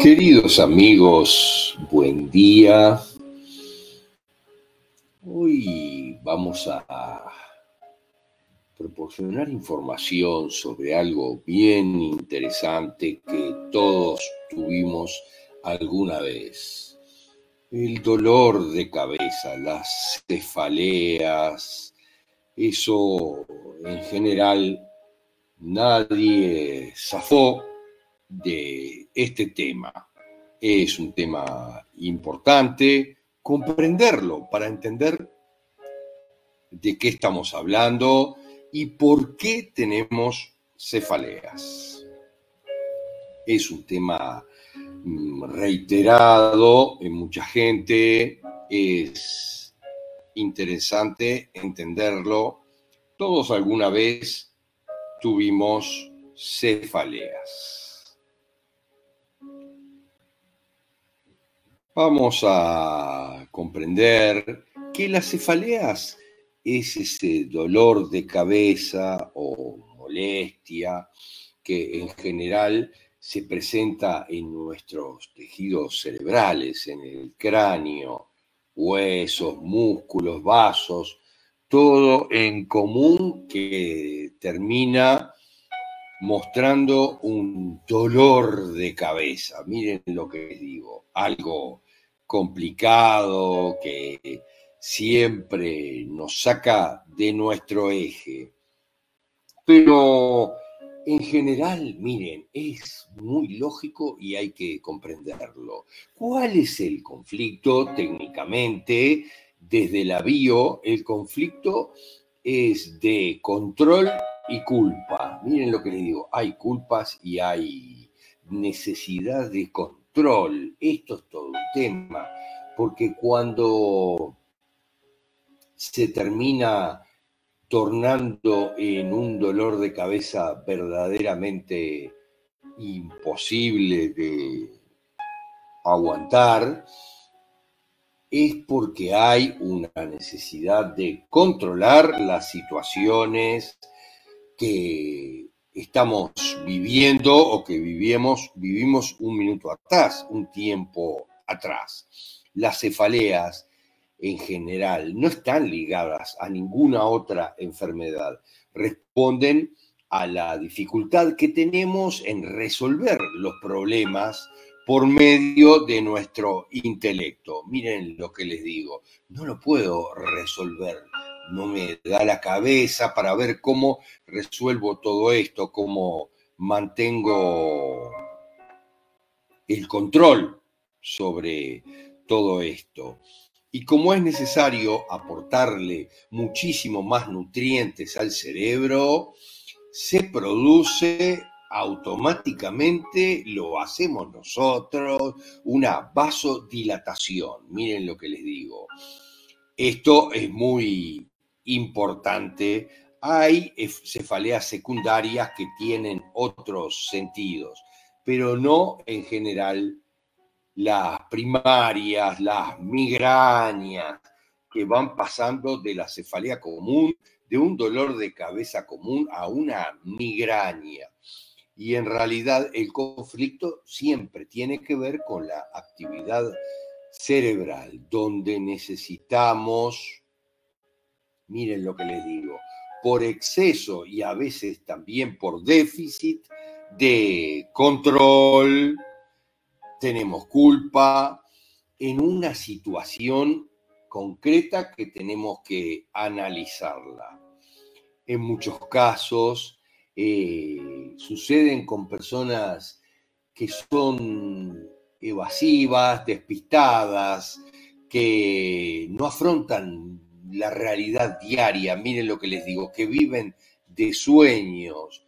Queridos amigos, buen día. Hoy vamos a proporcionar información sobre algo bien interesante que todos tuvimos alguna vez. El dolor de cabeza, las cefaleas, eso en general nadie zafó de este tema. Es un tema importante comprenderlo para entender de qué estamos hablando y por qué tenemos cefaleas. Es un tema mm, reiterado en mucha gente, es interesante entenderlo. Todos alguna vez tuvimos cefaleas. Vamos a comprender que las cefaleas es ese dolor de cabeza o molestia que en general se presenta en nuestros tejidos cerebrales, en el cráneo, huesos, músculos, vasos, todo en común que termina mostrando un dolor de cabeza. Miren lo que les digo, algo complicado que siempre nos saca de nuestro eje. Pero en general, miren, es muy lógico y hay que comprenderlo. ¿Cuál es el conflicto técnicamente? Desde la bio, el conflicto es de control y culpa. Miren lo que les digo, hay culpas y hay necesidad de control esto es todo un tema, porque cuando se termina tornando en un dolor de cabeza verdaderamente imposible de aguantar, es porque hay una necesidad de controlar las situaciones que estamos viviendo o que vivimos, vivimos un minuto atrás, un tiempo atrás. Las cefaleas en general no están ligadas a ninguna otra enfermedad, responden a la dificultad que tenemos en resolver los problemas por medio de nuestro intelecto. Miren lo que les digo, no lo puedo resolver no me da la cabeza para ver cómo resuelvo todo esto, cómo mantengo el control sobre todo esto. Y como es necesario aportarle muchísimo más nutrientes al cerebro, se produce automáticamente, lo hacemos nosotros, una vasodilatación. Miren lo que les digo. Esto es muy importante. Hay cefaleas secundarias que tienen otros sentidos, pero no en general las primarias, las migrañas, que van pasando de la cefalea común, de un dolor de cabeza común a una migraña. Y en realidad el conflicto siempre tiene que ver con la actividad cerebral, donde necesitamos miren lo que les digo, por exceso y a veces también por déficit de control, tenemos culpa en una situación concreta que tenemos que analizarla. En muchos casos eh, suceden con personas que son evasivas, despistadas, que no afrontan la realidad diaria, miren lo que les digo, que viven de sueños.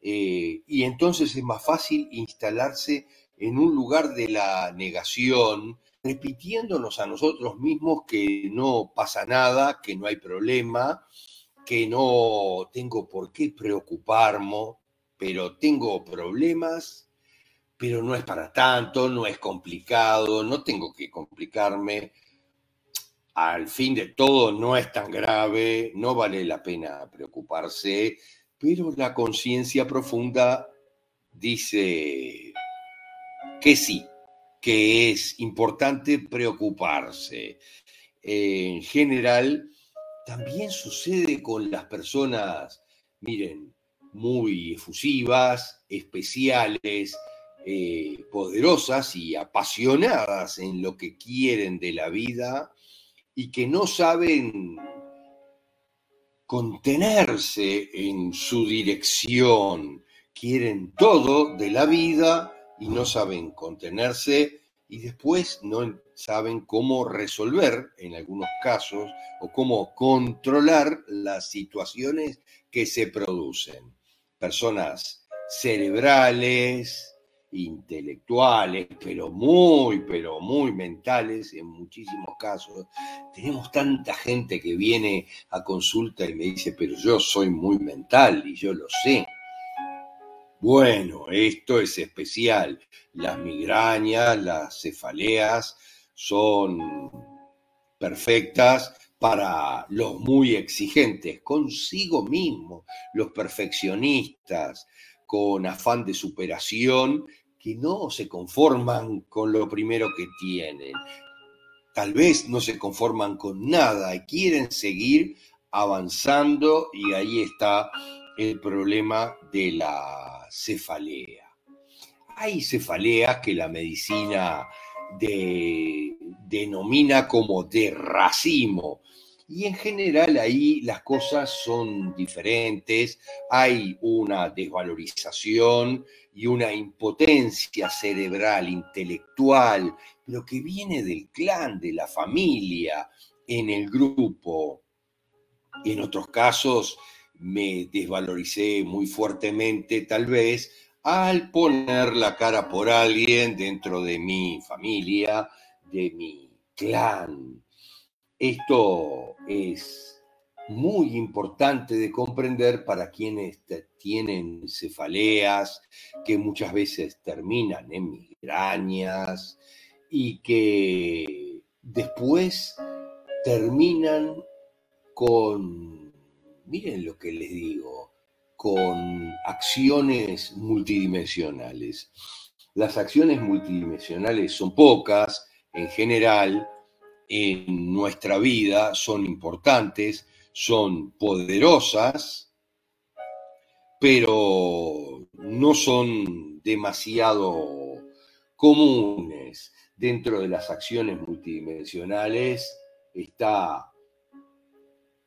Eh, y entonces es más fácil instalarse en un lugar de la negación, repitiéndonos a nosotros mismos que no pasa nada, que no hay problema, que no tengo por qué preocuparme, pero tengo problemas, pero no es para tanto, no es complicado, no tengo que complicarme. Al fin de todo no es tan grave, no vale la pena preocuparse, pero la conciencia profunda dice que sí, que es importante preocuparse. En general, también sucede con las personas, miren, muy efusivas, especiales, eh, poderosas y apasionadas en lo que quieren de la vida y que no saben contenerse en su dirección, quieren todo de la vida y no saben contenerse y después no saben cómo resolver en algunos casos o cómo controlar las situaciones que se producen. Personas cerebrales, intelectuales, pero muy, pero muy mentales en muchísimos casos. Tenemos tanta gente que viene a consulta y me dice, pero yo soy muy mental y yo lo sé. Bueno, esto es especial. Las migrañas, las cefaleas son perfectas para los muy exigentes consigo mismo, los perfeccionistas, con afán de superación, que no se conforman con lo primero que tienen. Tal vez no se conforman con nada y quieren seguir avanzando y ahí está el problema de la cefalea. Hay cefaleas que la medicina denomina como de racimo. Y en general ahí las cosas son diferentes, hay una desvalorización y una impotencia cerebral, intelectual, pero que viene del clan, de la familia, en el grupo. En otros casos me desvaloricé muy fuertemente, tal vez, al poner la cara por alguien dentro de mi familia, de mi clan. Esto es muy importante de comprender para quienes tienen cefaleas, que muchas veces terminan en migrañas y que después terminan con miren lo que les digo, con acciones multidimensionales. Las acciones multidimensionales son pocas en general en nuestra vida, son importantes, son poderosas, pero no son demasiado comunes. Dentro de las acciones multidimensionales está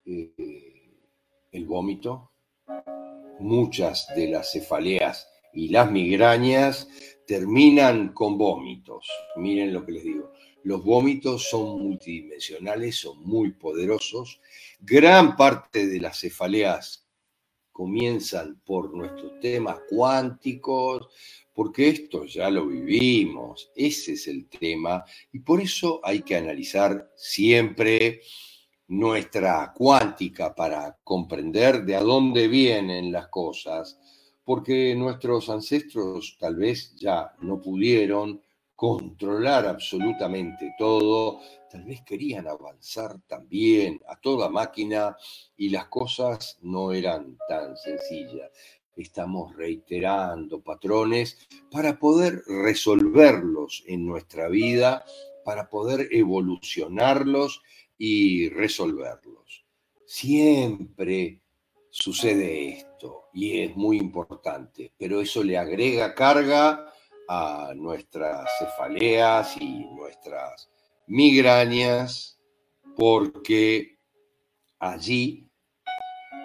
eh, el vómito, muchas de las cefaleas y las migrañas terminan con vómitos. Miren lo que les digo. Los vómitos son multidimensionales, son muy poderosos. Gran parte de las cefaleas comienzan por nuestros temas cuánticos, porque esto ya lo vivimos, ese es el tema, y por eso hay que analizar siempre nuestra cuántica para comprender de a dónde vienen las cosas, porque nuestros ancestros tal vez ya no pudieron controlar absolutamente todo, tal vez querían avanzar también a toda máquina y las cosas no eran tan sencillas. Estamos reiterando patrones para poder resolverlos en nuestra vida, para poder evolucionarlos y resolverlos. Siempre sucede esto y es muy importante, pero eso le agrega carga a nuestras cefaleas y nuestras migrañas porque allí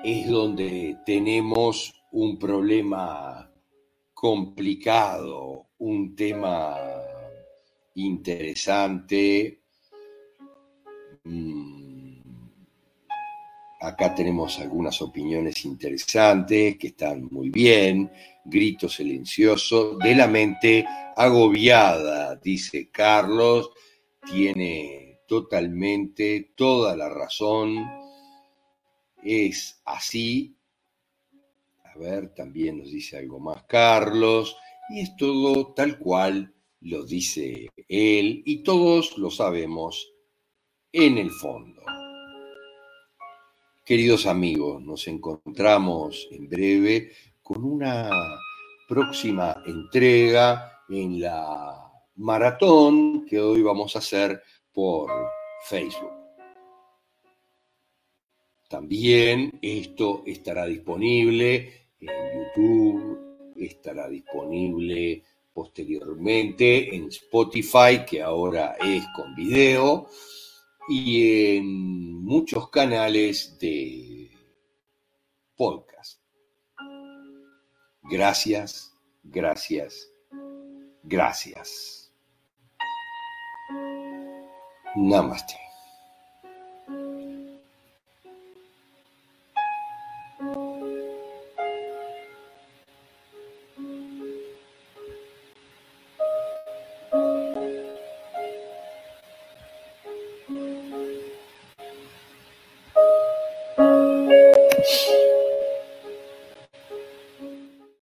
es donde tenemos un problema complicado, un tema interesante Mm, acá tenemos algunas opiniones interesantes que están muy bien. Grito silencioso de la mente agobiada, dice Carlos. Tiene totalmente toda la razón. es así. A ver, también nos dice algo más Carlos. Y es todo tal cual lo dice él y todos lo sabemos en el fondo. Queridos amigos, nos encontramos en breve con una próxima entrega en la maratón que hoy vamos a hacer por Facebook. También esto estará disponible en YouTube, estará disponible posteriormente en Spotify, que ahora es con video, y en muchos canales de podcast. Gracias, gracias, gracias. Namaste.